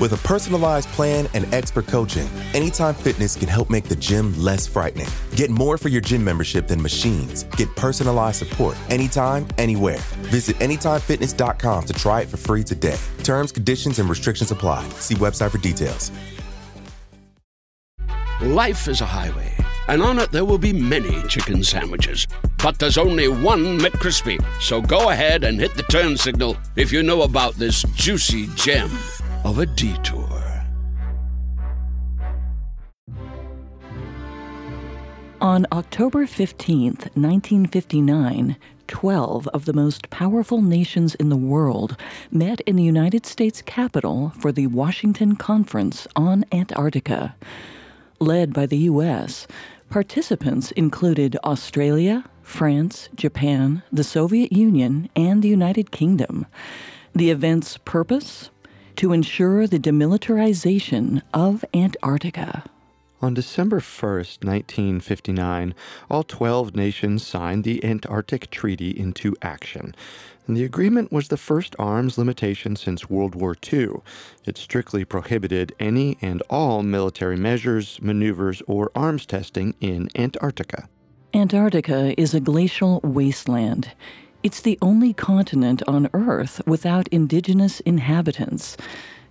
With a personalized plan and expert coaching, Anytime Fitness can help make the gym less frightening. Get more for your gym membership than machines. Get personalized support anytime, anywhere. Visit AnytimeFitness.com to try it for free today. Terms, conditions, and restrictions apply. See website for details. Life is a highway, and on it there will be many chicken sandwiches. But there's only one McCrispy. So go ahead and hit the turn signal if you know about this juicy gem of a detour. On October 15, 1959, 12 of the most powerful nations in the world met in the United States Capitol for the Washington Conference on Antarctica. Led by the U.S., participants included Australia, France, Japan, the Soviet Union, and the United Kingdom. The event's purpose? To ensure the demilitarization of Antarctica. On December 1st, 1959, all 12 nations signed the Antarctic Treaty into action. And the agreement was the first arms limitation since World War II. It strictly prohibited any and all military measures, maneuvers, or arms testing in Antarctica. Antarctica is a glacial wasteland. It's the only continent on Earth without indigenous inhabitants.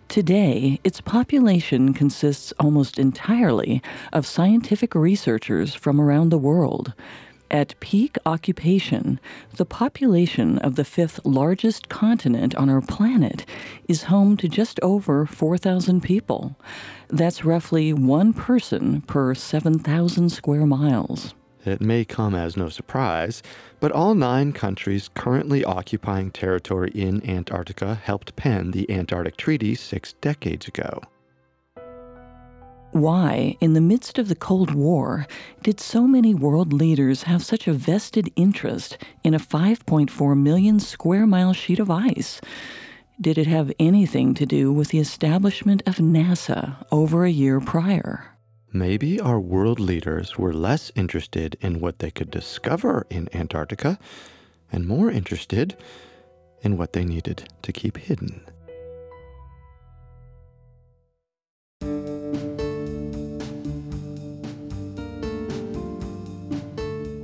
Today, its population consists almost entirely of scientific researchers from around the world. At peak occupation, the population of the fifth largest continent on our planet is home to just over 4,000 people. That's roughly one person per 7,000 square miles. It may come as no surprise, but all nine countries currently occupying territory in Antarctica helped pen the Antarctic Treaty six decades ago. Why, in the midst of the Cold War, did so many world leaders have such a vested interest in a 5.4 million square mile sheet of ice? Did it have anything to do with the establishment of NASA over a year prior? Maybe our world leaders were less interested in what they could discover in Antarctica and more interested in what they needed to keep hidden.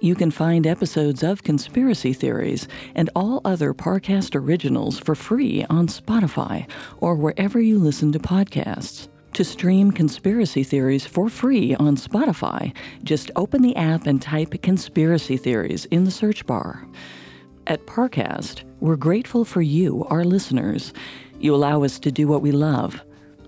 You can find episodes of Conspiracy Theories and all other Parcast originals for free on Spotify or wherever you listen to podcasts. To stream Conspiracy Theories for free on Spotify, just open the app and type Conspiracy Theories in the search bar. At Parcast, we're grateful for you, our listeners. You allow us to do what we love.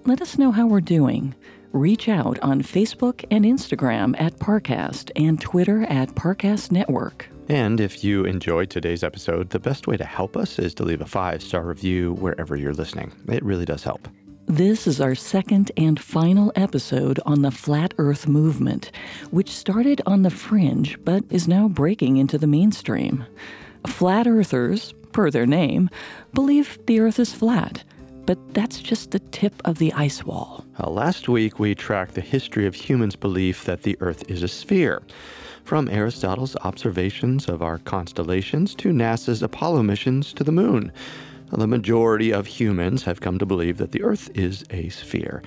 Let us know how we're doing reach out on Facebook and Instagram at Parcast and Twitter at Parcast Network. And if you enjoyed today's episode, the best way to help us is to leave a five star review wherever you're listening. It really does help. This is our second and final episode on the Flat Earth movement, which started on the fringe but is now breaking into the mainstream. Flat Earthers, per their name, believe the Earth is flat, but that's just the tip of the ice wall. Uh, last week, we tracked the history of humans' belief that the Earth is a sphere. From Aristotle's observations of our constellations to NASA's Apollo missions to the moon. The majority of humans have come to believe that the Earth is a sphere,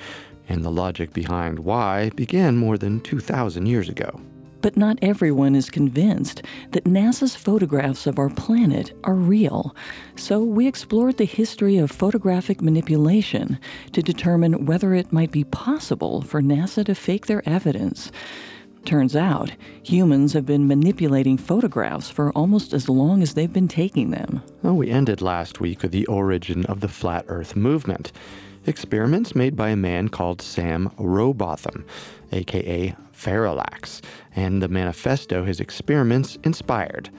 and the logic behind why began more than 2,000 years ago. But not everyone is convinced that NASA's photographs of our planet are real. So we explored the history of photographic manipulation to determine whether it might be possible for NASA to fake their evidence. Turns out, humans have been manipulating photographs for almost as long as they've been taking them. Well, we ended last week with the origin of the Flat Earth movement. Experiments made by a man called Sam Rowbotham, aka Parallax, and the manifesto his experiments inspired.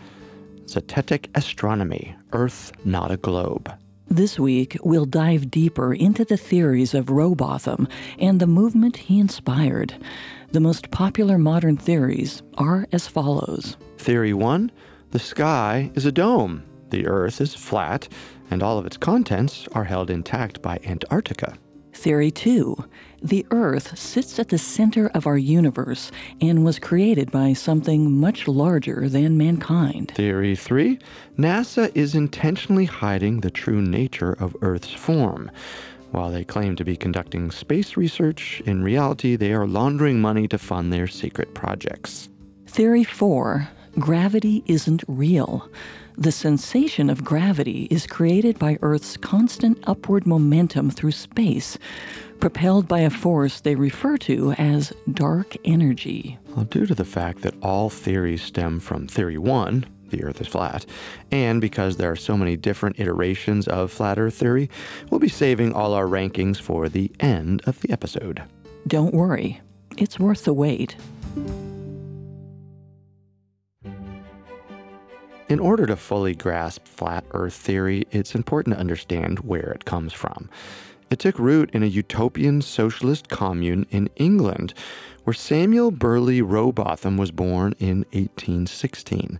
Zetetic Astronomy Earth, Not a Globe. This week, we'll dive deeper into the theories of Rowbotham and the movement he inspired. The most popular modern theories are as follows Theory 1 The sky is a dome, the Earth is flat, and all of its contents are held intact by Antarctica. Theory 2 The Earth sits at the center of our universe and was created by something much larger than mankind. Theory 3 NASA is intentionally hiding the true nature of Earth's form. While they claim to be conducting space research, in reality, they are laundering money to fund their secret projects. Theory 4 Gravity isn't real. The sensation of gravity is created by Earth's constant upward momentum through space, propelled by a force they refer to as dark energy. Well, due to the fact that all theories stem from Theory 1, the Earth is flat. And because there are so many different iterations of flat Earth theory, we'll be saving all our rankings for the end of the episode. Don't worry, it's worth the wait. In order to fully grasp flat Earth theory, it's important to understand where it comes from. It took root in a utopian socialist commune in England, where Samuel Birley Rowbotham was born in 1816.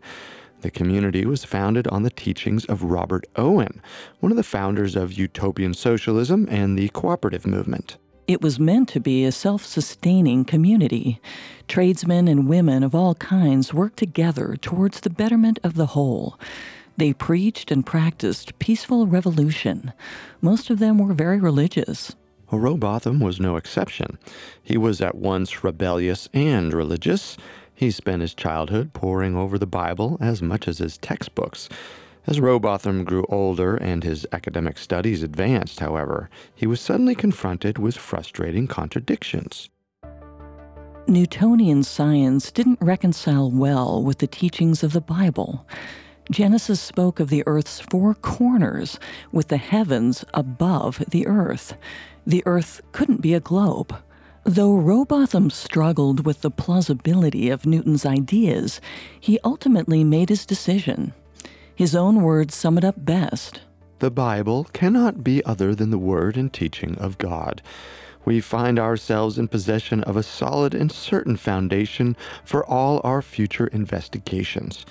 The community was founded on the teachings of Robert Owen, one of the founders of utopian socialism and the cooperative movement. It was meant to be a self sustaining community. Tradesmen and women of all kinds worked together towards the betterment of the whole. They preached and practiced peaceful revolution. Most of them were very religious. Rowbotham was no exception. He was at once rebellious and religious, he spent his childhood poring over the Bible as much as his textbooks. As Rowbotham grew older and his academic studies advanced, however, he was suddenly confronted with frustrating contradictions. Newtonian science didn't reconcile well with the teachings of the Bible. Genesis spoke of the earth's four corners, with the heavens above the earth. The earth couldn't be a globe. Though Rowbotham struggled with the plausibility of Newton's ideas, he ultimately made his decision. His own words sum it up best. The Bible cannot be other than the word and teaching of God. We find ourselves in possession of a solid and certain foundation for all our future investigations.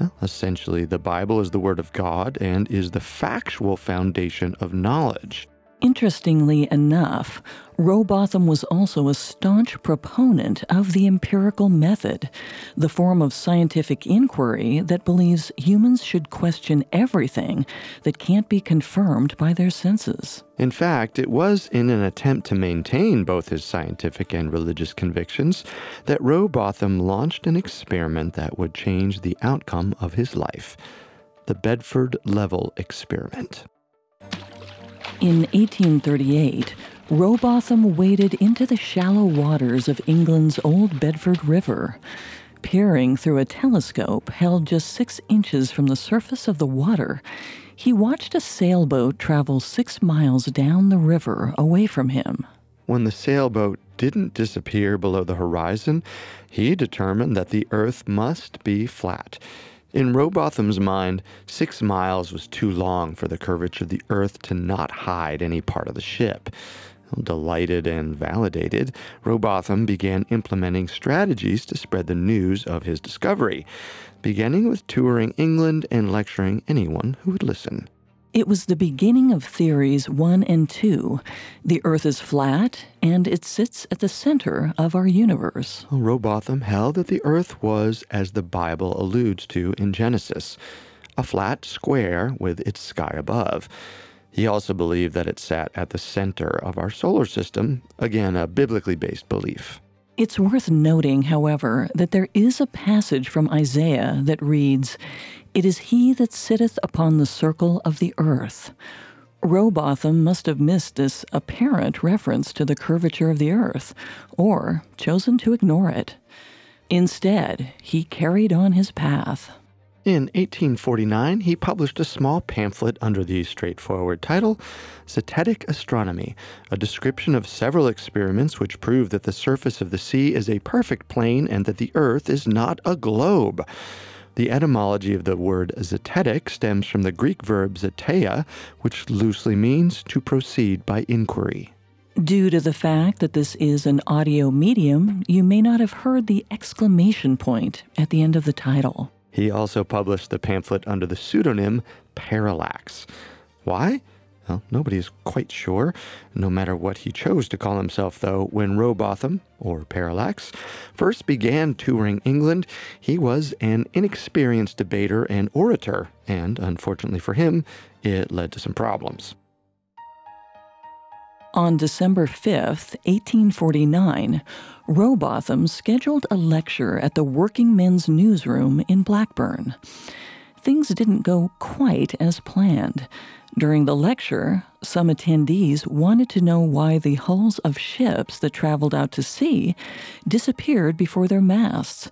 Well, essentially, the Bible is the Word of God and is the factual foundation of knowledge. Interestingly enough, Rowbotham was also a staunch proponent of the empirical method, the form of scientific inquiry that believes humans should question everything that can't be confirmed by their senses. In fact, it was in an attempt to maintain both his scientific and religious convictions that Rowbotham launched an experiment that would change the outcome of his life the Bedford Level Experiment. In 1838, Rowbotham waded into the shallow waters of England's Old Bedford River. Peering through a telescope held just six inches from the surface of the water, he watched a sailboat travel six miles down the river away from him. When the sailboat didn't disappear below the horizon, he determined that the Earth must be flat. In Rowbotham's mind, six miles was too long for the curvature of the Earth to not hide any part of the ship. Delighted and validated, Rowbotham began implementing strategies to spread the news of his discovery, beginning with touring England and lecturing anyone who would listen. It was the beginning of theories one and two. The Earth is flat, and it sits at the center of our universe. Rowbotham held that the Earth was, as the Bible alludes to in Genesis, a flat square with its sky above. He also believed that it sat at the center of our solar system, again, a biblically based belief. It's worth noting, however, that there is a passage from Isaiah that reads, It is he that sitteth upon the circle of the earth. Rowbotham must have missed this apparent reference to the curvature of the earth, or chosen to ignore it. Instead, he carried on his path. In 1849, he published a small pamphlet under the straightforward title Zetetic Astronomy, a description of several experiments which prove that the surface of the sea is a perfect plane and that the Earth is not a globe. The etymology of the word zetetic stems from the Greek verb zeteia, which loosely means to proceed by inquiry. Due to the fact that this is an audio medium, you may not have heard the exclamation point at the end of the title. He also published the pamphlet under the pseudonym Parallax. Why? Well, nobody is quite sure, no matter what he chose to call himself, though. When Rowbotham, or Parallax, first began touring England, he was an inexperienced debater and orator, and unfortunately for him, it led to some problems. On December 5th, 1849, Rowbotham scheduled a lecture at the Working Men's Newsroom in Blackburn. Things didn't go quite as planned. During the lecture, some attendees wanted to know why the hulls of ships that traveled out to sea disappeared before their masts.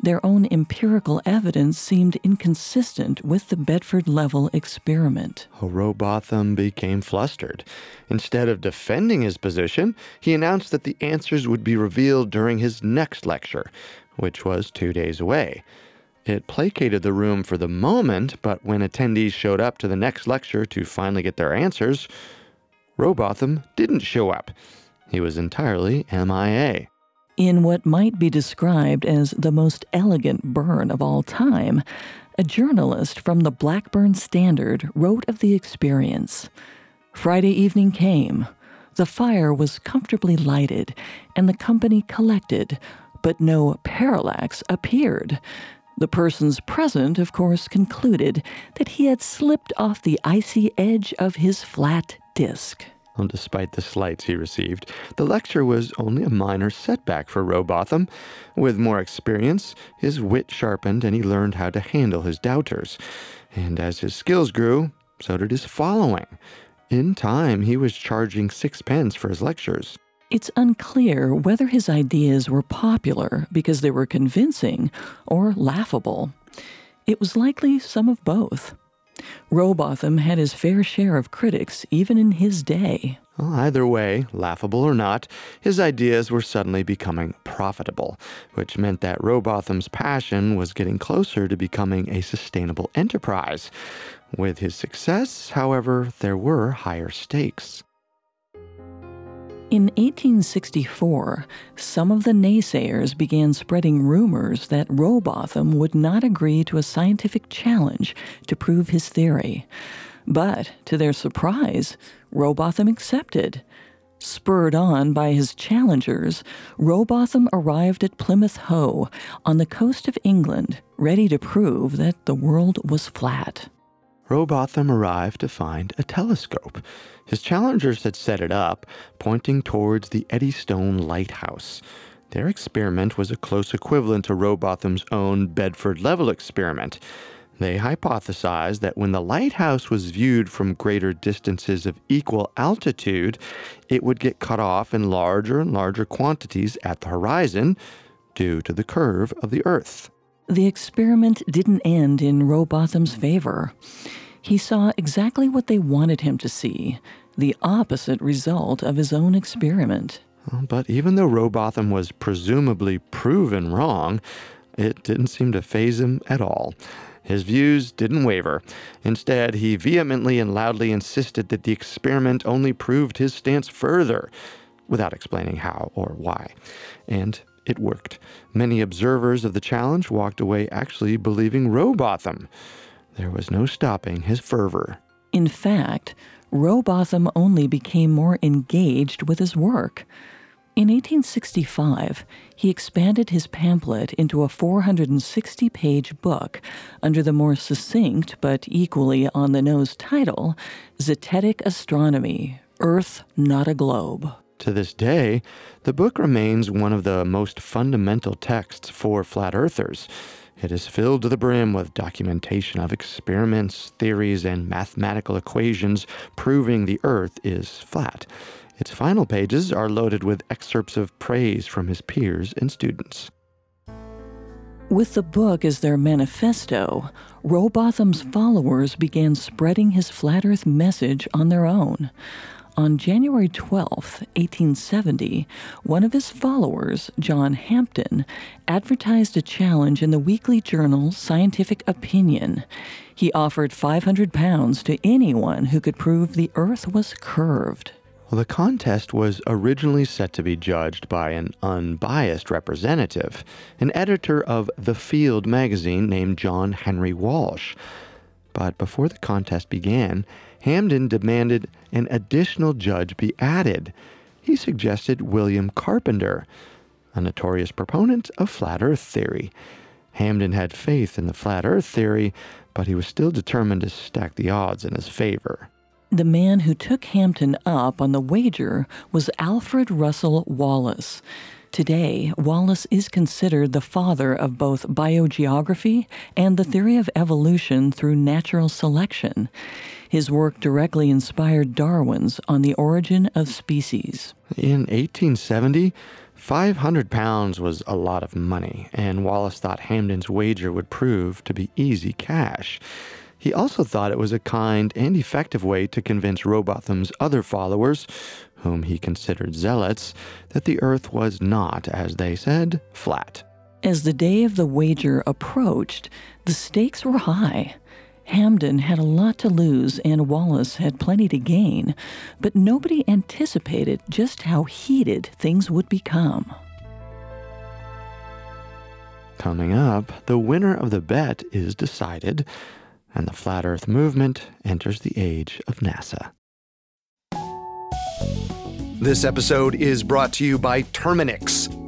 Their own empirical evidence seemed inconsistent with the Bedford level experiment. Rowbotham became flustered. Instead of defending his position, he announced that the answers would be revealed during his next lecture, which was two days away. It placated the room for the moment, but when attendees showed up to the next lecture to finally get their answers, Rowbotham didn't show up. He was entirely MIA. In what might be described as the most elegant burn of all time, a journalist from the Blackburn Standard wrote of the experience. Friday evening came. The fire was comfortably lighted, and the company collected, but no parallax appeared. The persons present, of course, concluded that he had slipped off the icy edge of his flat disk. Despite the slights he received, the lecture was only a minor setback for Rowbotham. With more experience, his wit sharpened and he learned how to handle his doubters. And as his skills grew, so did his following. In time, he was charging sixpence for his lectures. It's unclear whether his ideas were popular because they were convincing or laughable. It was likely some of both. Rowbotham had his fair share of critics even in his day. Well, either way, laughable or not, his ideas were suddenly becoming profitable, which meant that Rowbotham's passion was getting closer to becoming a sustainable enterprise. With his success, however, there were higher stakes. In 1864, some of the naysayers began spreading rumors that Rowbotham would not agree to a scientific challenge to prove his theory. But, to their surprise, Rowbotham accepted. Spurred on by his challengers, Rowbotham arrived at Plymouth Hoe on the coast of England, ready to prove that the world was flat. Rowbotham arrived to find a telescope. His challengers had set it up, pointing towards the Eddystone Lighthouse. Their experiment was a close equivalent to Rowbotham's own Bedford level experiment. They hypothesized that when the lighthouse was viewed from greater distances of equal altitude, it would get cut off in larger and larger quantities at the horizon due to the curve of the Earth. The experiment didn't end in Rowbotham's favor. He saw exactly what they wanted him to see the opposite result of his own experiment. But even though Rowbotham was presumably proven wrong, it didn't seem to faze him at all. His views didn't waver. Instead, he vehemently and loudly insisted that the experiment only proved his stance further, without explaining how or why. And it worked. Many observers of the challenge walked away actually believing Rowbotham. There was no stopping his fervor. In fact, Rowbotham only became more engaged with his work. In 1865, he expanded his pamphlet into a 460 page book under the more succinct but equally on the nose title Zetetic Astronomy Earth Not a Globe. To this day, the book remains one of the most fundamental texts for flat earthers. It is filled to the brim with documentation of experiments, theories, and mathematical equations proving the Earth is flat. Its final pages are loaded with excerpts of praise from his peers and students. With the book as their manifesto, Rowbotham's followers began spreading his flat earth message on their own. On January 12, 1870, one of his followers, John Hampden, advertised a challenge in the weekly journal Scientific Opinion. He offered 500 pounds to anyone who could prove the Earth was curved. Well, the contest was originally set to be judged by an unbiased representative, an editor of The Field magazine named John Henry Walsh. But before the contest began, Hampden demanded an additional judge be added. He suggested William Carpenter, a notorious proponent of flat earth theory. Hampden had faith in the flat earth theory, but he was still determined to stack the odds in his favor. The man who took Hampden up on the wager was Alfred Russel Wallace. Today, Wallace is considered the father of both biogeography and the theory of evolution through natural selection. His work directly inspired Darwin's On the Origin of Species. In 1870, 500 pounds was a lot of money, and Wallace thought Hampden's wager would prove to be easy cash. He also thought it was a kind and effective way to convince Rowbotham's other followers, whom he considered zealots, that the earth was not, as they said, flat. As the day of the wager approached, the stakes were high. Hampden had a lot to lose and Wallace had plenty to gain, but nobody anticipated just how heated things would become. Coming up, the winner of the bet is decided and the flat earth movement enters the age of NASA. This episode is brought to you by Terminix.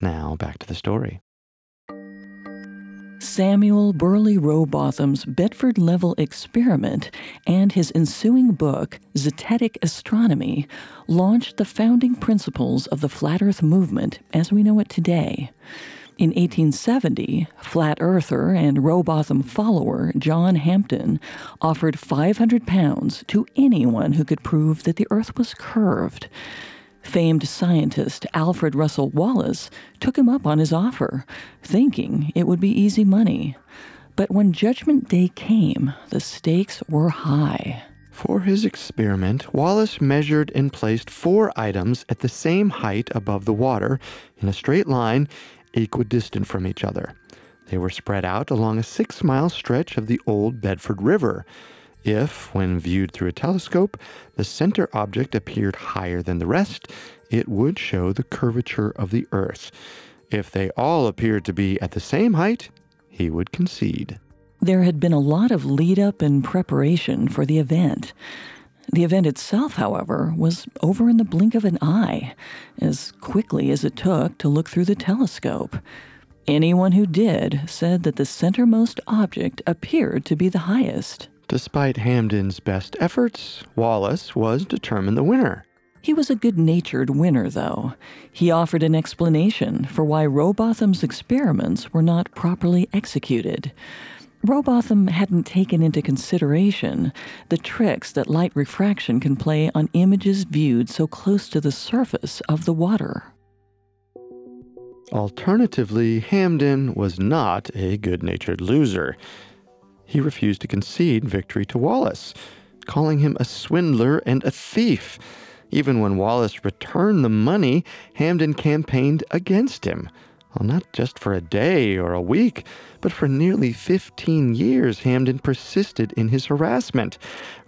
Now, back to the story. Samuel Birley Rowbotham's Bedford level experiment and his ensuing book, Zetetic Astronomy, launched the founding principles of the flat earth movement as we know it today. In 1870, flat earther and Rowbotham follower John Hampden offered 500 pounds to anyone who could prove that the earth was curved. Famed scientist Alfred Russel Wallace took him up on his offer, thinking it would be easy money. But when Judgment Day came, the stakes were high. For his experiment, Wallace measured and placed four items at the same height above the water in a straight line, equidistant from each other. They were spread out along a six mile stretch of the old Bedford River. If, when viewed through a telescope, the center object appeared higher than the rest, it would show the curvature of the Earth. If they all appeared to be at the same height, he would concede. There had been a lot of lead up and preparation for the event. The event itself, however, was over in the blink of an eye, as quickly as it took to look through the telescope. Anyone who did said that the centermost object appeared to be the highest. Despite Hampden's best efforts, Wallace was determined the winner. He was a good natured winner, though. He offered an explanation for why Rowbotham's experiments were not properly executed. Rowbotham hadn't taken into consideration the tricks that light refraction can play on images viewed so close to the surface of the water. Alternatively, Hampden was not a good natured loser. He refused to concede victory to Wallace, calling him a swindler and a thief. Even when Wallace returned the money, Hampden campaigned against him. Well, not just for a day or a week, but for nearly 15 years, Hampden persisted in his harassment,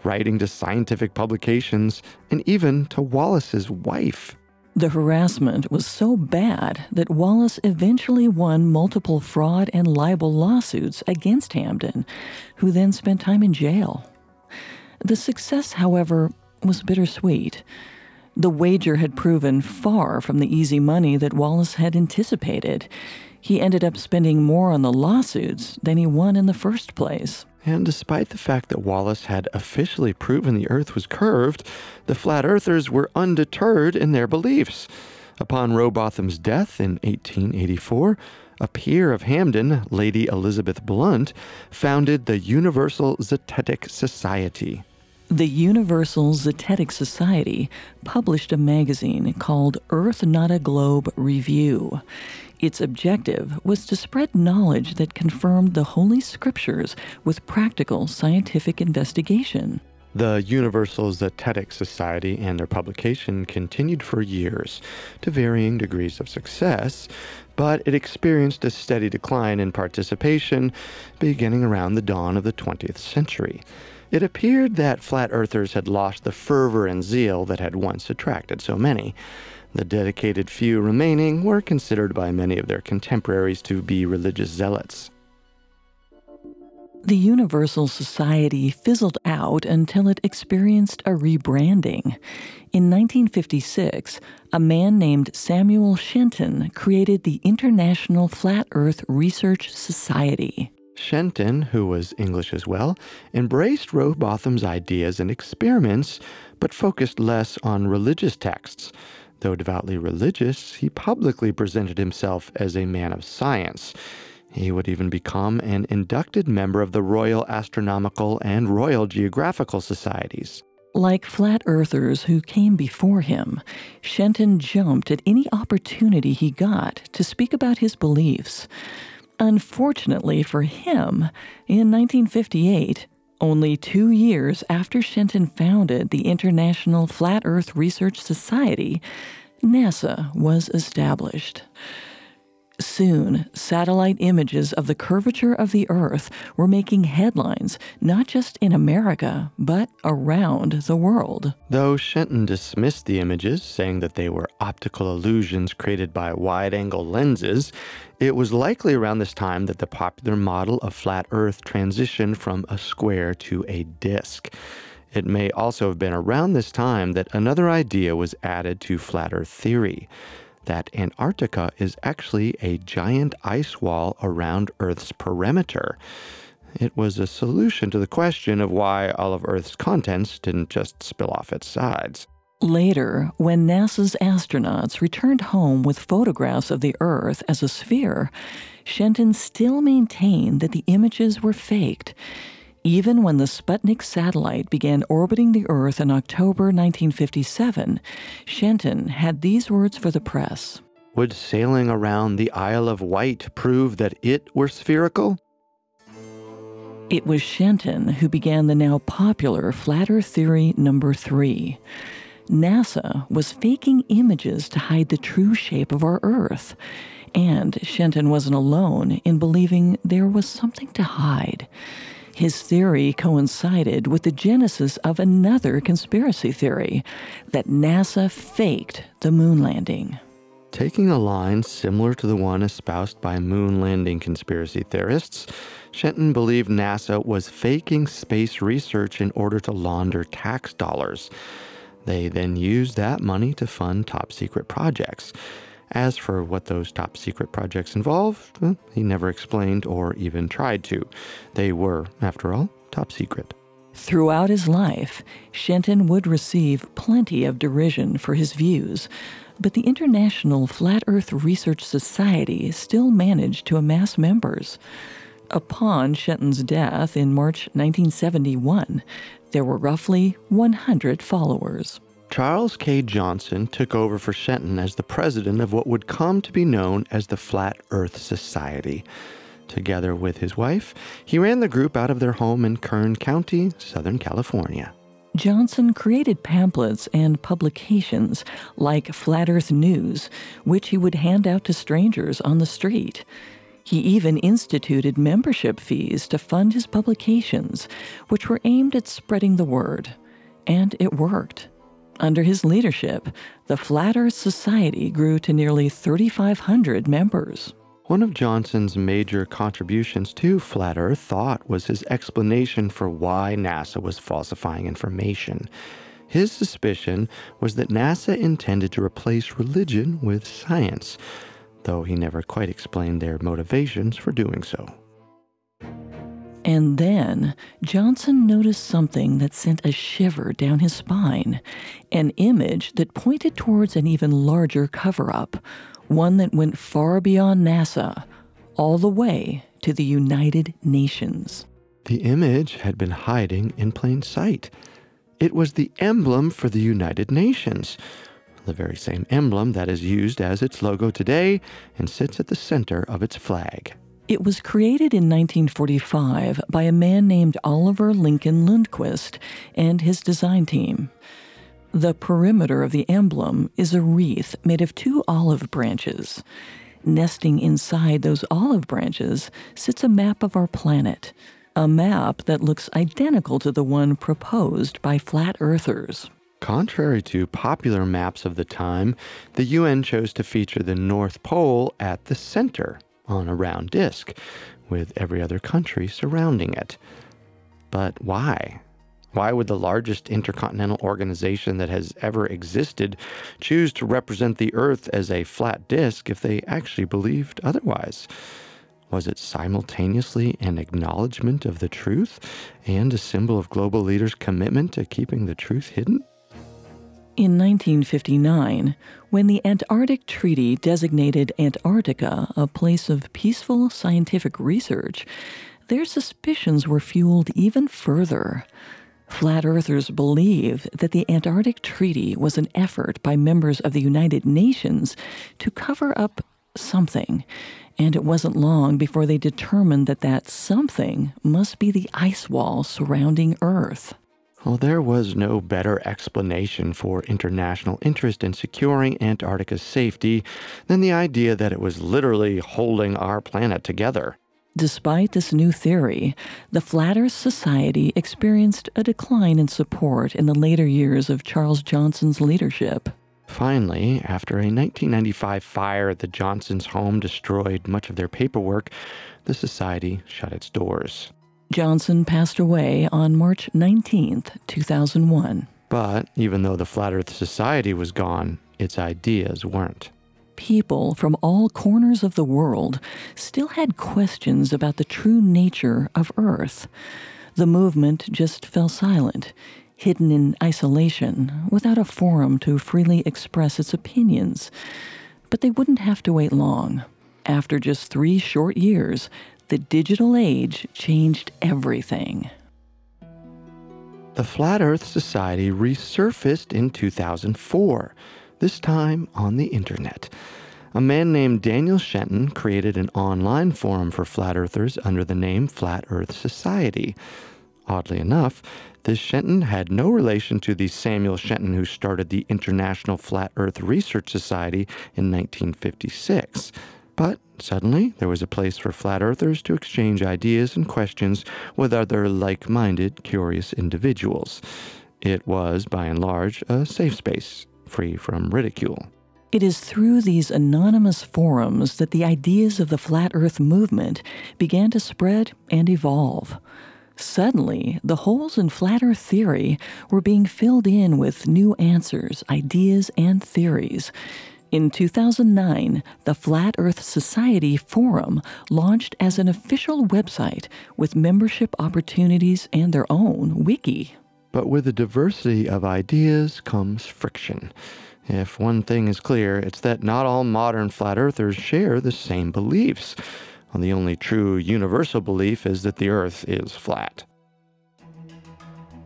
writing to scientific publications and even to Wallace's wife. The harassment was so bad that Wallace eventually won multiple fraud and libel lawsuits against Hampden, who then spent time in jail. The success, however, was bittersweet. The wager had proven far from the easy money that Wallace had anticipated. He ended up spending more on the lawsuits than he won in the first place. And despite the fact that Wallace had officially proven the Earth was curved, the flat earthers were undeterred in their beliefs. Upon Rowbotham's death in 1884, a peer of Hampden, Lady Elizabeth Blount, founded the Universal Zetetic Society. The Universal Zetetic Society published a magazine called Earth Not a Globe Review. Its objective was to spread knowledge that confirmed the Holy Scriptures with practical scientific investigation. The Universal Zetetic Society and their publication continued for years, to varying degrees of success, but it experienced a steady decline in participation beginning around the dawn of the 20th century. It appeared that flat earthers had lost the fervor and zeal that had once attracted so many. The dedicated few remaining were considered by many of their contemporaries to be religious zealots. The Universal Society fizzled out until it experienced a rebranding. In 1956, a man named Samuel Shenton created the International Flat Earth Research Society. Shenton, who was English as well, embraced Rowbotham's ideas and experiments, but focused less on religious texts. Though devoutly religious, he publicly presented himself as a man of science. He would even become an inducted member of the Royal Astronomical and Royal Geographical Societies. Like flat earthers who came before him, Shenton jumped at any opportunity he got to speak about his beliefs. Unfortunately for him, in 1958, only two years after Shenton founded the International Flat Earth Research Society, NASA was established. Soon, satellite images of the curvature of the Earth were making headlines, not just in America, but around the world. Though Shenton dismissed the images, saying that they were optical illusions created by wide angle lenses, it was likely around this time that the popular model of flat Earth transitioned from a square to a disk. It may also have been around this time that another idea was added to flat Earth theory that Antarctica is actually a giant ice wall around Earth's perimeter. It was a solution to the question of why all of Earth's contents didn't just spill off its sides. Later, when NASA's astronauts returned home with photographs of the Earth as a sphere, Shenton still maintained that the images were faked. Even when the Sputnik satellite began orbiting the Earth in October 1957, Shenton had these words for the press Would sailing around the Isle of Wight prove that it were spherical? It was Shenton who began the now popular Flat Earth Theory number three. NASA was faking images to hide the true shape of our Earth. And Shenton wasn't alone in believing there was something to hide. His theory coincided with the genesis of another conspiracy theory that NASA faked the moon landing. Taking a line similar to the one espoused by moon landing conspiracy theorists, Shenton believed NASA was faking space research in order to launder tax dollars. They then used that money to fund top secret projects. As for what those top secret projects involved, he never explained or even tried to. They were, after all, top secret. Throughout his life, Shenton would receive plenty of derision for his views, but the International Flat Earth Research Society still managed to amass members. Upon Shenton's death in March 1971, there were roughly 100 followers. Charles K. Johnson took over for Shenton as the president of what would come to be known as the Flat Earth Society. Together with his wife, he ran the group out of their home in Kern County, Southern California. Johnson created pamphlets and publications like Flat Earth News, which he would hand out to strangers on the street. He even instituted membership fees to fund his publications, which were aimed at spreading the word. And it worked. Under his leadership, the Flat Earth Society grew to nearly 3,500 members. One of Johnson's major contributions to Flat Earth thought was his explanation for why NASA was falsifying information. His suspicion was that NASA intended to replace religion with science, though he never quite explained their motivations for doing so. And then Johnson noticed something that sent a shiver down his spine an image that pointed towards an even larger cover up, one that went far beyond NASA, all the way to the United Nations. The image had been hiding in plain sight. It was the emblem for the United Nations, the very same emblem that is used as its logo today and sits at the center of its flag. It was created in 1945 by a man named Oliver Lincoln Lundquist and his design team. The perimeter of the emblem is a wreath made of two olive branches. Nesting inside those olive branches sits a map of our planet, a map that looks identical to the one proposed by flat earthers. Contrary to popular maps of the time, the UN chose to feature the North Pole at the center on a round disk, with every other country surrounding it. But why? Why would the largest intercontinental organization that has ever existed choose to represent the Earth as a flat disk if they actually believed otherwise? Was it simultaneously an acknowledgement of the truth and a symbol of global leaders' commitment to keeping the truth hidden? In 1959, when the Antarctic Treaty designated Antarctica a place of peaceful scientific research, their suspicions were fueled even further. Flat earthers believe that the Antarctic Treaty was an effort by members of the United Nations to cover up something, and it wasn't long before they determined that that something must be the ice wall surrounding Earth. Well, there was no better explanation for international interest in securing Antarctica's safety than the idea that it was literally holding our planet together. Despite this new theory, the Flat Earth Society experienced a decline in support in the later years of Charles Johnson's leadership. Finally, after a 1995 fire at the Johnsons' home destroyed much of their paperwork, the Society shut its doors. Johnson passed away on March 19, 2001. But even though the Flat Earth Society was gone, its ideas weren't. People from all corners of the world still had questions about the true nature of Earth. The movement just fell silent, hidden in isolation, without a forum to freely express its opinions. But they wouldn't have to wait long. After just three short years, the digital age changed everything. The Flat Earth Society resurfaced in 2004, this time on the internet. a man named Daniel Shenton created an online forum for flat earthers under the name Flat Earth Society. Oddly enough, this Shenton had no relation to the Samuel Shenton who started the International Flat Earth Research Society in 1956. But suddenly, there was a place for flat earthers to exchange ideas and questions with other like minded, curious individuals. It was, by and large, a safe space, free from ridicule. It is through these anonymous forums that the ideas of the flat earth movement began to spread and evolve. Suddenly, the holes in flat earth theory were being filled in with new answers, ideas, and theories. In 2009, the Flat Earth Society Forum launched as an official website with membership opportunities and their own wiki. But with the diversity of ideas comes friction. If one thing is clear, it's that not all modern flat earthers share the same beliefs. Well, the only true universal belief is that the earth is flat.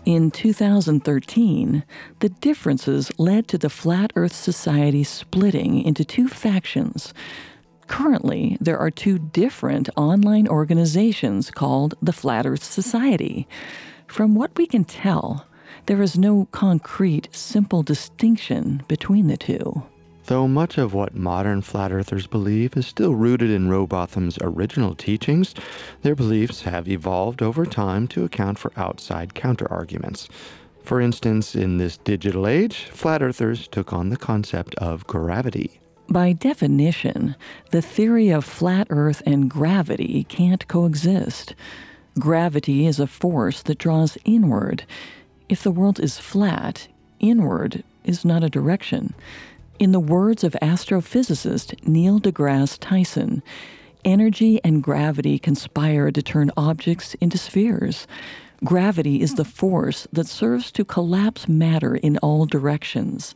In 2013, the differences led to the Flat Earth Society splitting into two factions. Currently, there are two different online organizations called the Flat Earth Society. From what we can tell, there is no concrete, simple distinction between the two. Though much of what modern flat earthers believe is still rooted in Rowbotham's original teachings, their beliefs have evolved over time to account for outside counterarguments. For instance, in this digital age, flat earthers took on the concept of gravity. By definition, the theory of flat Earth and gravity can't coexist. Gravity is a force that draws inward. If the world is flat, inward is not a direction. In the words of astrophysicist Neil deGrasse Tyson, energy and gravity conspire to turn objects into spheres. Gravity is the force that serves to collapse matter in all directions.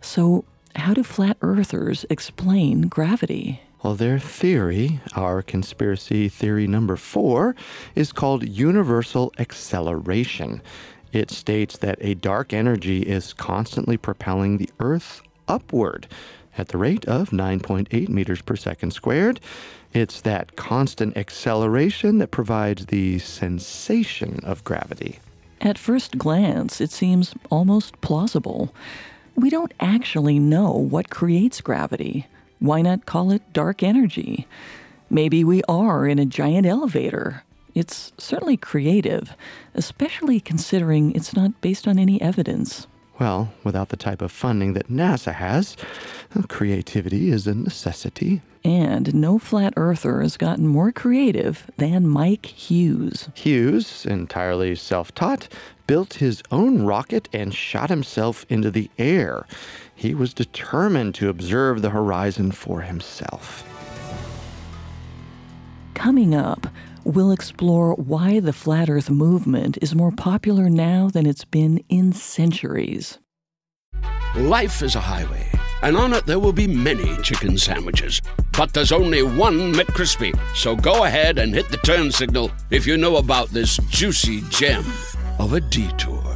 So, how do flat earthers explain gravity? Well, their theory, our conspiracy theory number four, is called universal acceleration. It states that a dark energy is constantly propelling the Earth upward at the rate of 9.8 meters per second squared. It's that constant acceleration that provides the sensation of gravity. At first glance, it seems almost plausible. We don't actually know what creates gravity. Why not call it dark energy? Maybe we are in a giant elevator. It's certainly creative, especially considering it's not based on any evidence. Well, without the type of funding that NASA has, uh, creativity is a necessity. And no flat earther has gotten more creative than Mike Hughes. Hughes, entirely self taught, built his own rocket and shot himself into the air. He was determined to observe the horizon for himself. Coming up, we'll explore why the Flat Earth movement is more popular now than it's been in centuries. Life is a highway, and on it there will be many chicken sandwiches. But there's only one McCrispy. So go ahead and hit the turn signal if you know about this juicy gem of a detour.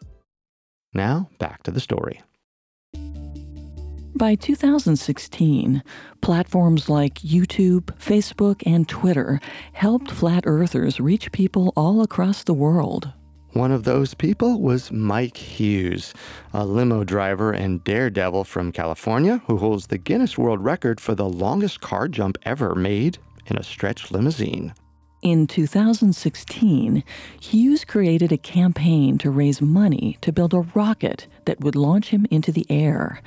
Now, back to the story. By 2016, platforms like YouTube, Facebook, and Twitter helped flat earthers reach people all across the world. One of those people was Mike Hughes, a limo driver and daredevil from California who holds the Guinness World Record for the longest car jump ever made in a stretch limousine. In 2016, Hughes created a campaign to raise money to build a rocket that would launch him into the air.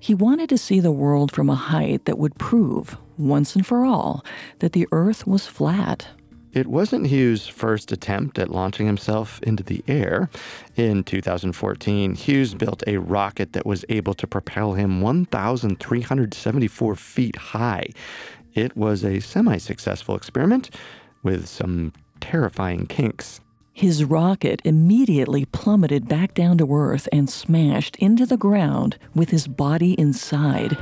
He wanted to see the world from a height that would prove, once and for all, that the Earth was flat. it wasn't Hughes' first attempt at launching himself into the air. In 2014, Hughes built a rocket that was able to propel him 1,374 feet high. It was a semi successful experiment with some terrifying kinks. His rocket immediately plummeted back down to Earth and smashed into the ground with his body inside.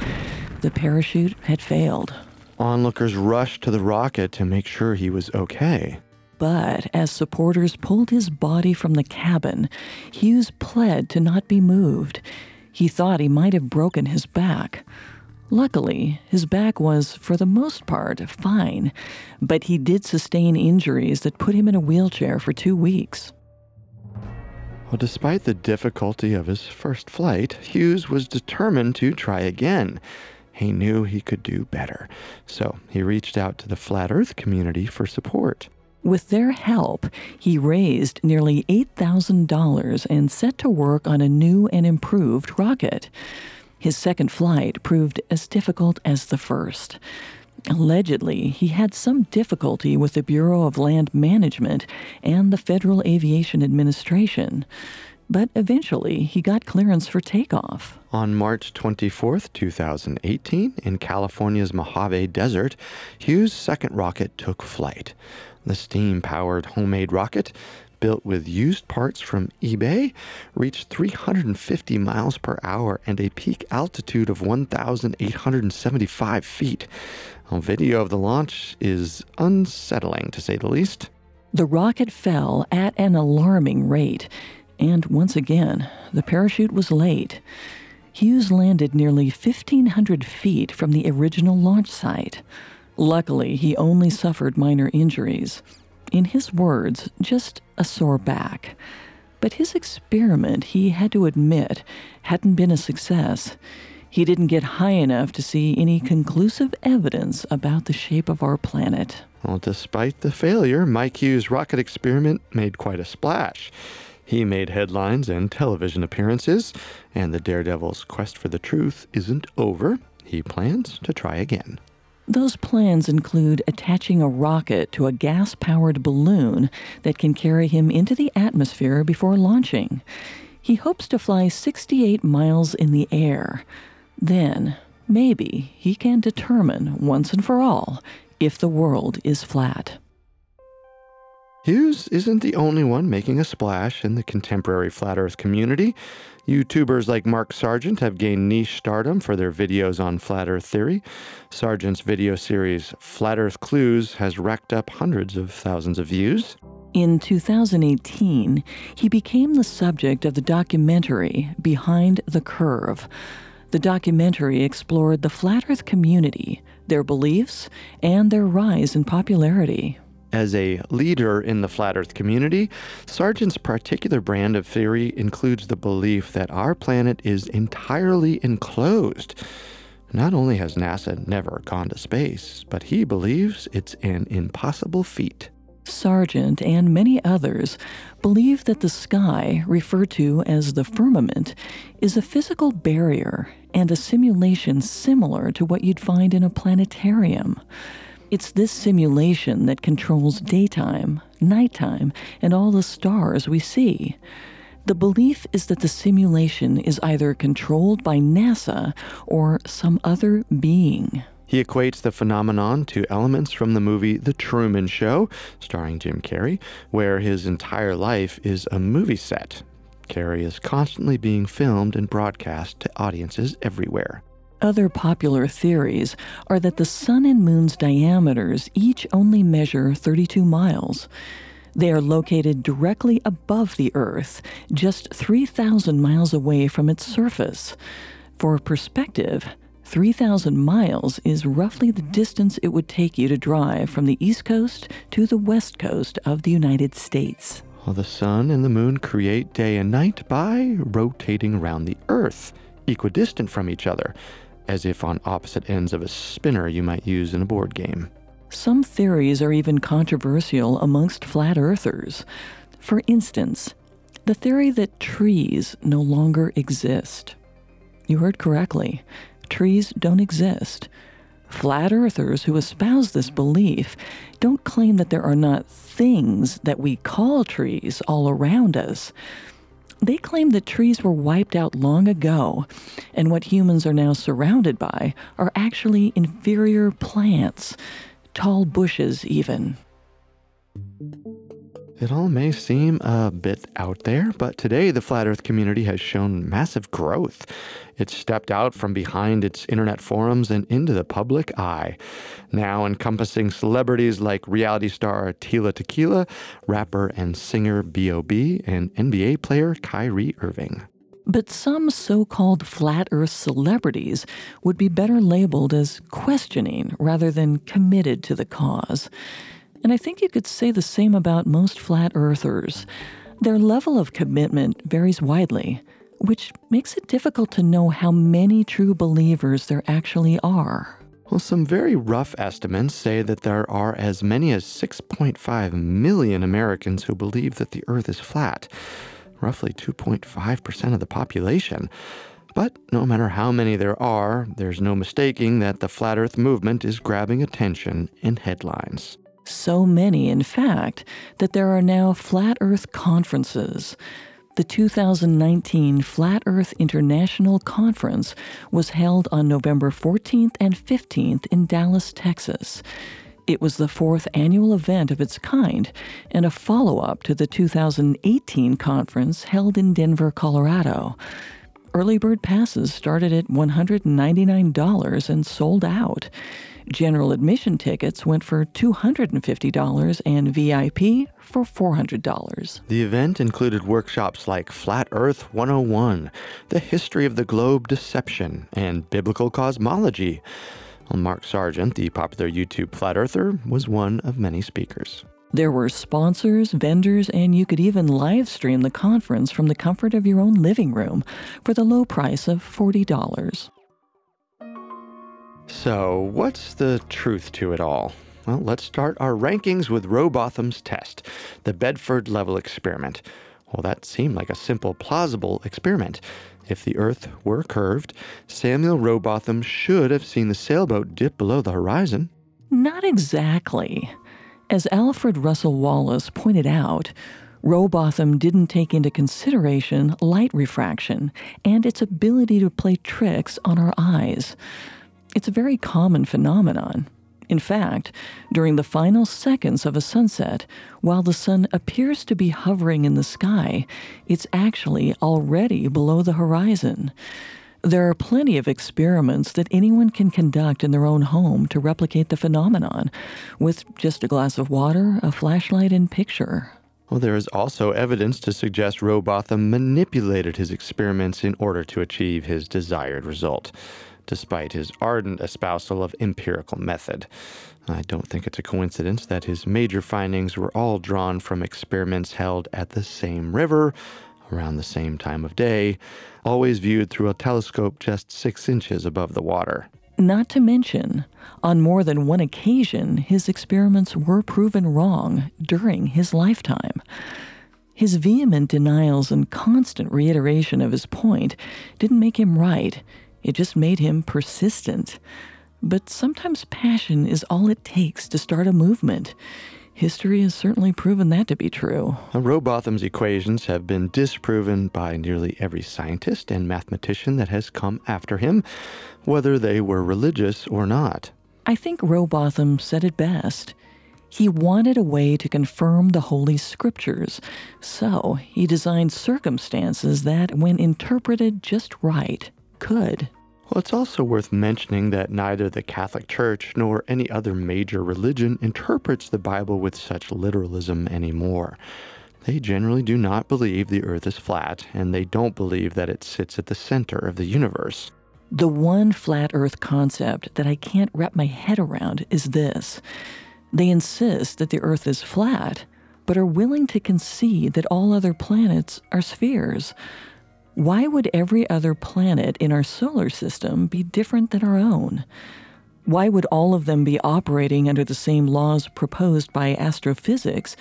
The parachute had failed. Onlookers rushed to the rocket to make sure he was okay. But as supporters pulled his body from the cabin, Hughes pled to not be moved. He thought he might have broken his back. Luckily, his back was, for the most part, fine, but he did sustain injuries that put him in a wheelchair for two weeks. Well, despite the difficulty of his first flight, Hughes was determined to try again. He knew he could do better, so he reached out to the Flat Earth community for support. With their help, he raised nearly $8,000 and set to work on a new and improved rocket. His second flight proved as difficult as the first. Allegedly, he had some difficulty with the Bureau of Land Management and the Federal Aviation Administration, but eventually he got clearance for takeoff. On March 24, 2018, in California's Mojave Desert, Hughes' second rocket took flight. The steam powered homemade rocket built with used parts from eBay, reached 350 miles per hour and a peak altitude of 1,875 feet. A video of the launch is unsettling, to say the least. The rocket fell at an alarming rate, and once again, the parachute was late. Hughes landed nearly 1,500 feet from the original launch site. Luckily, he only suffered minor injuries. In his words, just a sore back. But his experiment, he had to admit, hadn't been a success. He didn't get high enough to see any conclusive evidence about the shape of our planet. Well, despite the failure, Mike Hughes' rocket experiment made quite a splash. He made headlines and television appearances, and the Daredevil's quest for the truth isn't over. He plans to try again. Those plans include attaching a rocket to a gas powered balloon that can carry him into the atmosphere before launching. He hopes to fly 68 miles in the air. Then, maybe, he can determine once and for all if the world is flat. Hughes isn't the only one making a splash in the contemporary flat earth community. YouTubers like Mark Sargent have gained niche stardom for their videos on flat earth theory. Sargent's video series Flat Earth Clues has racked up hundreds of thousands of views. In 2018, he became the subject of the documentary Behind the Curve. The documentary explored the flat earth community, their beliefs, and their rise in popularity. As a leader in the flat earth community, Sargent's particular brand of theory includes the belief that our planet is entirely enclosed. Not only has NASA never gone to space, but he believes it's an impossible feat. Sargent and many others believe that the sky, referred to as the firmament, is a physical barrier and a simulation similar to what you'd find in a planetarium. It's this simulation that controls daytime, nighttime, and all the stars we see. The belief is that the simulation is either controlled by NASA or some other being. He equates the phenomenon to elements from the movie The Truman Show, starring Jim Carrey, where his entire life is a movie set. Carrey is constantly being filmed and broadcast to audiences everywhere. Other popular theories are that the Sun and Moon's diameters each only measure 32 miles. They are located directly above the Earth, just 3,000 miles away from its surface. For perspective, 3,000 miles is roughly the distance it would take you to drive from the East Coast to the West Coast of the United States. Well, the Sun and the Moon create day and night by rotating around the Earth, equidistant from each other as if on opposite ends of a spinner you might use in a board game. Some theories are even controversial amongst flat earthers. For instance, the theory that trees no longer exist. You heard correctly. Trees don't exist. Flat earthers who espouse this belief don't claim that there are not things that we call trees all around us. They claim that trees were wiped out long ago, and what humans are now surrounded by are actually inferior plants, tall bushes, even. It all may seem a bit out there, but today the flat earth community has shown massive growth. It's stepped out from behind its internet forums and into the public eye, now encompassing celebrities like reality star Tila Tequila, rapper and singer B.O.B., and NBA player Kyrie Irving. But some so called flat earth celebrities would be better labeled as questioning rather than committed to the cause. And I think you could say the same about most flat earthers. Their level of commitment varies widely, which makes it difficult to know how many true believers there actually are. Well, some very rough estimates say that there are as many as 6.5 million Americans who believe that the Earth is flat, roughly 2.5% of the population. But no matter how many there are, there's no mistaking that the Flat Earth movement is grabbing attention in headlines. So many, in fact, that there are now Flat Earth conferences. The 2019 Flat Earth International Conference was held on November 14th and 15th in Dallas, Texas. It was the fourth annual event of its kind and a follow up to the 2018 conference held in Denver, Colorado. Early bird passes started at $199 and sold out. General admission tickets went for $250 and VIP for $400. The event included workshops like Flat Earth 101, the history of the globe deception, and biblical cosmology. Well, Mark Sargent, the popular YouTube flat earther, was one of many speakers. There were sponsors, vendors, and you could even live stream the conference from the comfort of your own living room for the low price of $40. So, what's the truth to it all? Well, let's start our rankings with Rowbotham's test, the Bedford level experiment. Well, that seemed like a simple, plausible experiment. If the Earth were curved, Samuel Rowbotham should have seen the sailboat dip below the horizon. Not exactly. As Alfred Russel Wallace pointed out, Rowbotham didn't take into consideration light refraction and its ability to play tricks on our eyes. It's a very common phenomenon. In fact, during the final seconds of a sunset, while the sun appears to be hovering in the sky, it's actually already below the horizon. There are plenty of experiments that anyone can conduct in their own home to replicate the phenomenon with just a glass of water, a flashlight, and picture. Well, there is also evidence to suggest Rowbotham manipulated his experiments in order to achieve his desired result despite his ardent espousal of empirical method. I don't think it's a coincidence that his major findings were all drawn from experiments held at the same river, around the same time of day, always viewed through a telescope just six inches above the water. Not to mention, on more than one occasion, his experiments were proven wrong during his lifetime. His vehement denials and constant reiteration of his point didn't make him right. It just made him persistent. But sometimes passion is all it takes to start a movement. History has certainly proven that to be true. Rowbotham's equations have been disproven by nearly every scientist and mathematician that has come after him, whether they were religious or not. I think Rowbotham said it best. He wanted a way to confirm the Holy Scriptures, so he designed circumstances that, when interpreted just right, could. Well, it's also worth mentioning that neither the Catholic Church nor any other major religion interprets the Bible with such literalism anymore. They generally do not believe the earth is flat, and they don't believe that it sits at the center of the universe. The one flat earth concept that I can't wrap my head around is this they insist that the earth is flat, but are willing to concede that all other planets are spheres. Why would every other planet in our solar system be different than our own? Why would all of them be operating under the same laws proposed by astrophysics,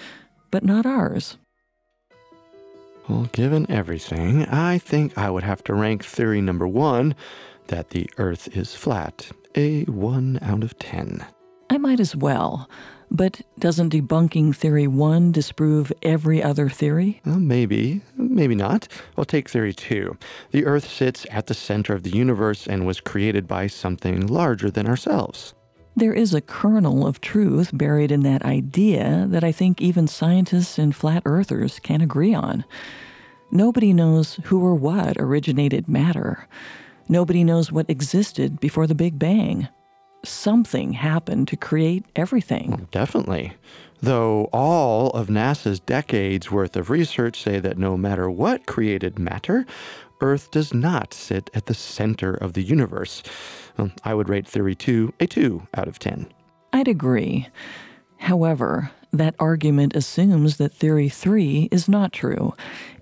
but not ours? Well, given everything, I think I would have to rank theory number one that the Earth is flat, a 1 out of 10. I might as well. But doesn't debunking theory one disprove every other theory? Well, maybe, maybe not. Well, take theory two. The Earth sits at the center of the universe and was created by something larger than ourselves. There is a kernel of truth buried in that idea that I think even scientists and flat earthers can agree on. Nobody knows who or what originated matter. Nobody knows what existed before the Big Bang something happened to create everything. Definitely. Though all of NASA's decades worth of research say that no matter what created matter, Earth does not sit at the center of the universe. I would rate Theory 2 a 2 out of 10. I'd agree. However, that argument assumes that Theory 3 is not true,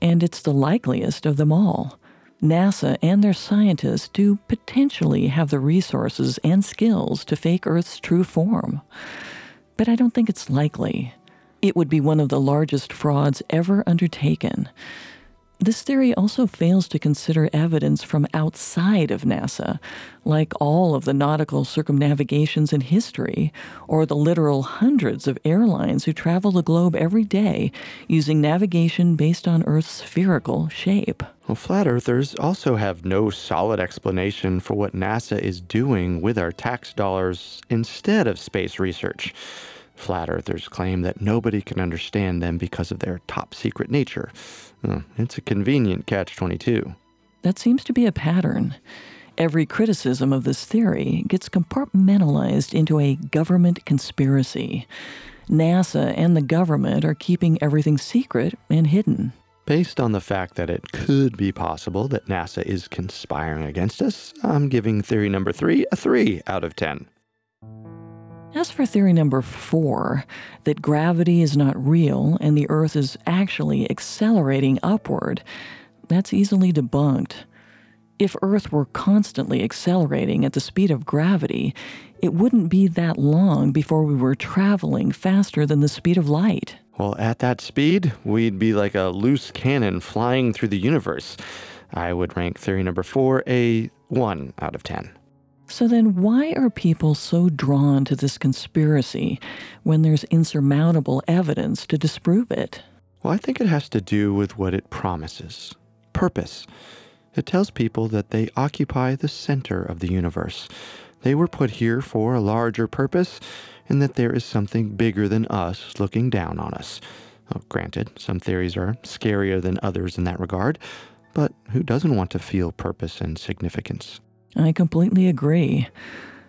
and it's the likeliest of them all. NASA and their scientists do potentially have the resources and skills to fake Earth's true form. But I don't think it's likely. It would be one of the largest frauds ever undertaken. This theory also fails to consider evidence from outside of NASA, like all of the nautical circumnavigations in history, or the literal hundreds of airlines who travel the globe every day using navigation based on Earth's spherical shape. Well, flat earthers also have no solid explanation for what NASA is doing with our tax dollars instead of space research. Flat earthers claim that nobody can understand them because of their top secret nature. Hmm, it's a convenient catch 22. That seems to be a pattern. Every criticism of this theory gets compartmentalized into a government conspiracy. NASA and the government are keeping everything secret and hidden. Based on the fact that it could be possible that NASA is conspiring against us, I'm giving theory number three a 3 out of 10. As for theory number four, that gravity is not real and the Earth is actually accelerating upward, that's easily debunked. If Earth were constantly accelerating at the speed of gravity, it wouldn't be that long before we were traveling faster than the speed of light. Well, at that speed, we'd be like a loose cannon flying through the universe. I would rank theory number four a 1 out of 10. So then, why are people so drawn to this conspiracy when there's insurmountable evidence to disprove it? Well, I think it has to do with what it promises purpose. It tells people that they occupy the center of the universe. They were put here for a larger purpose, and that there is something bigger than us looking down on us. Well, granted, some theories are scarier than others in that regard, but who doesn't want to feel purpose and significance? I completely agree.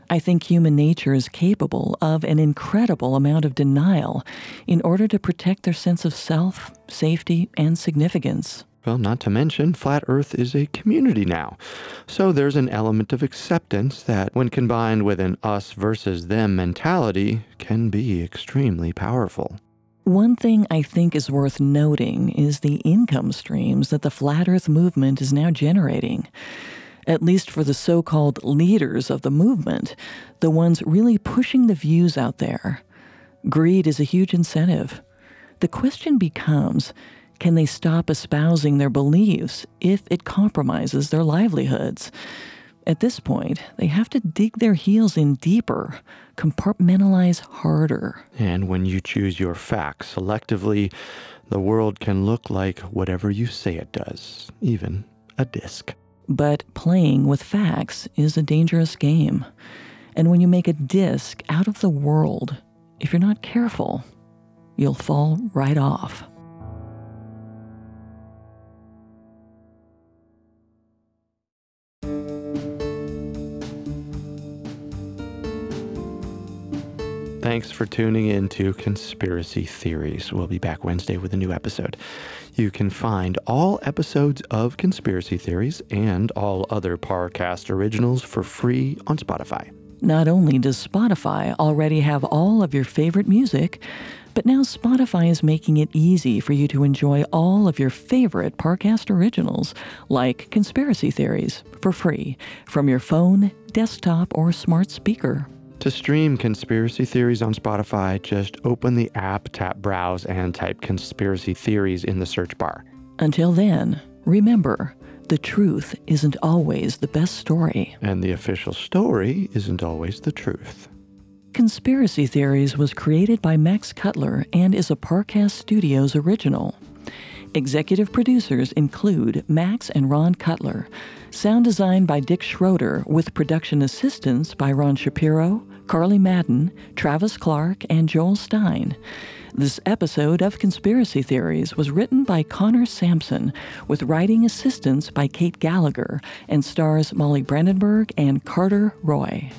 I think human nature is capable of an incredible amount of denial in order to protect their sense of self, safety, and significance. Well, not to mention, Flat Earth is a community now. So there's an element of acceptance that, when combined with an us versus them mentality, can be extremely powerful. One thing I think is worth noting is the income streams that the Flat Earth movement is now generating at least for the so called leaders of the movement, the ones really pushing the views out there. Greed is a huge incentive. The question becomes can they stop espousing their beliefs if it compromises their livelihoods? At this point, they have to dig their heels in deeper, compartmentalize harder. And when you choose your facts selectively, the world can look like whatever you say it does, even a disc. But playing with facts is a dangerous game. And when you make a disc out of the world, if you're not careful, you'll fall right off. Thanks for tuning in to Conspiracy Theories. We'll be back Wednesday with a new episode. You can find all episodes of Conspiracy Theories and all other Parcast originals for free on Spotify. Not only does Spotify already have all of your favorite music, but now Spotify is making it easy for you to enjoy all of your favorite Parcast originals, like Conspiracy Theories, for free from your phone, desktop, or smart speaker. To stream conspiracy theories on Spotify, just open the app, tap Browse, and type conspiracy theories in the search bar. Until then, remember The truth isn't always the best story. And the official story isn't always the truth. Conspiracy Theories was created by Max Cutler and is a Parcast Studios original. Executive producers include Max and Ron Cutler. Sound design by Dick Schroeder, with production assistance by Ron Shapiro, Carly Madden, Travis Clark, and Joel Stein. This episode of Conspiracy Theories was written by Connor Sampson, with writing assistance by Kate Gallagher, and stars Molly Brandenburg and Carter Roy.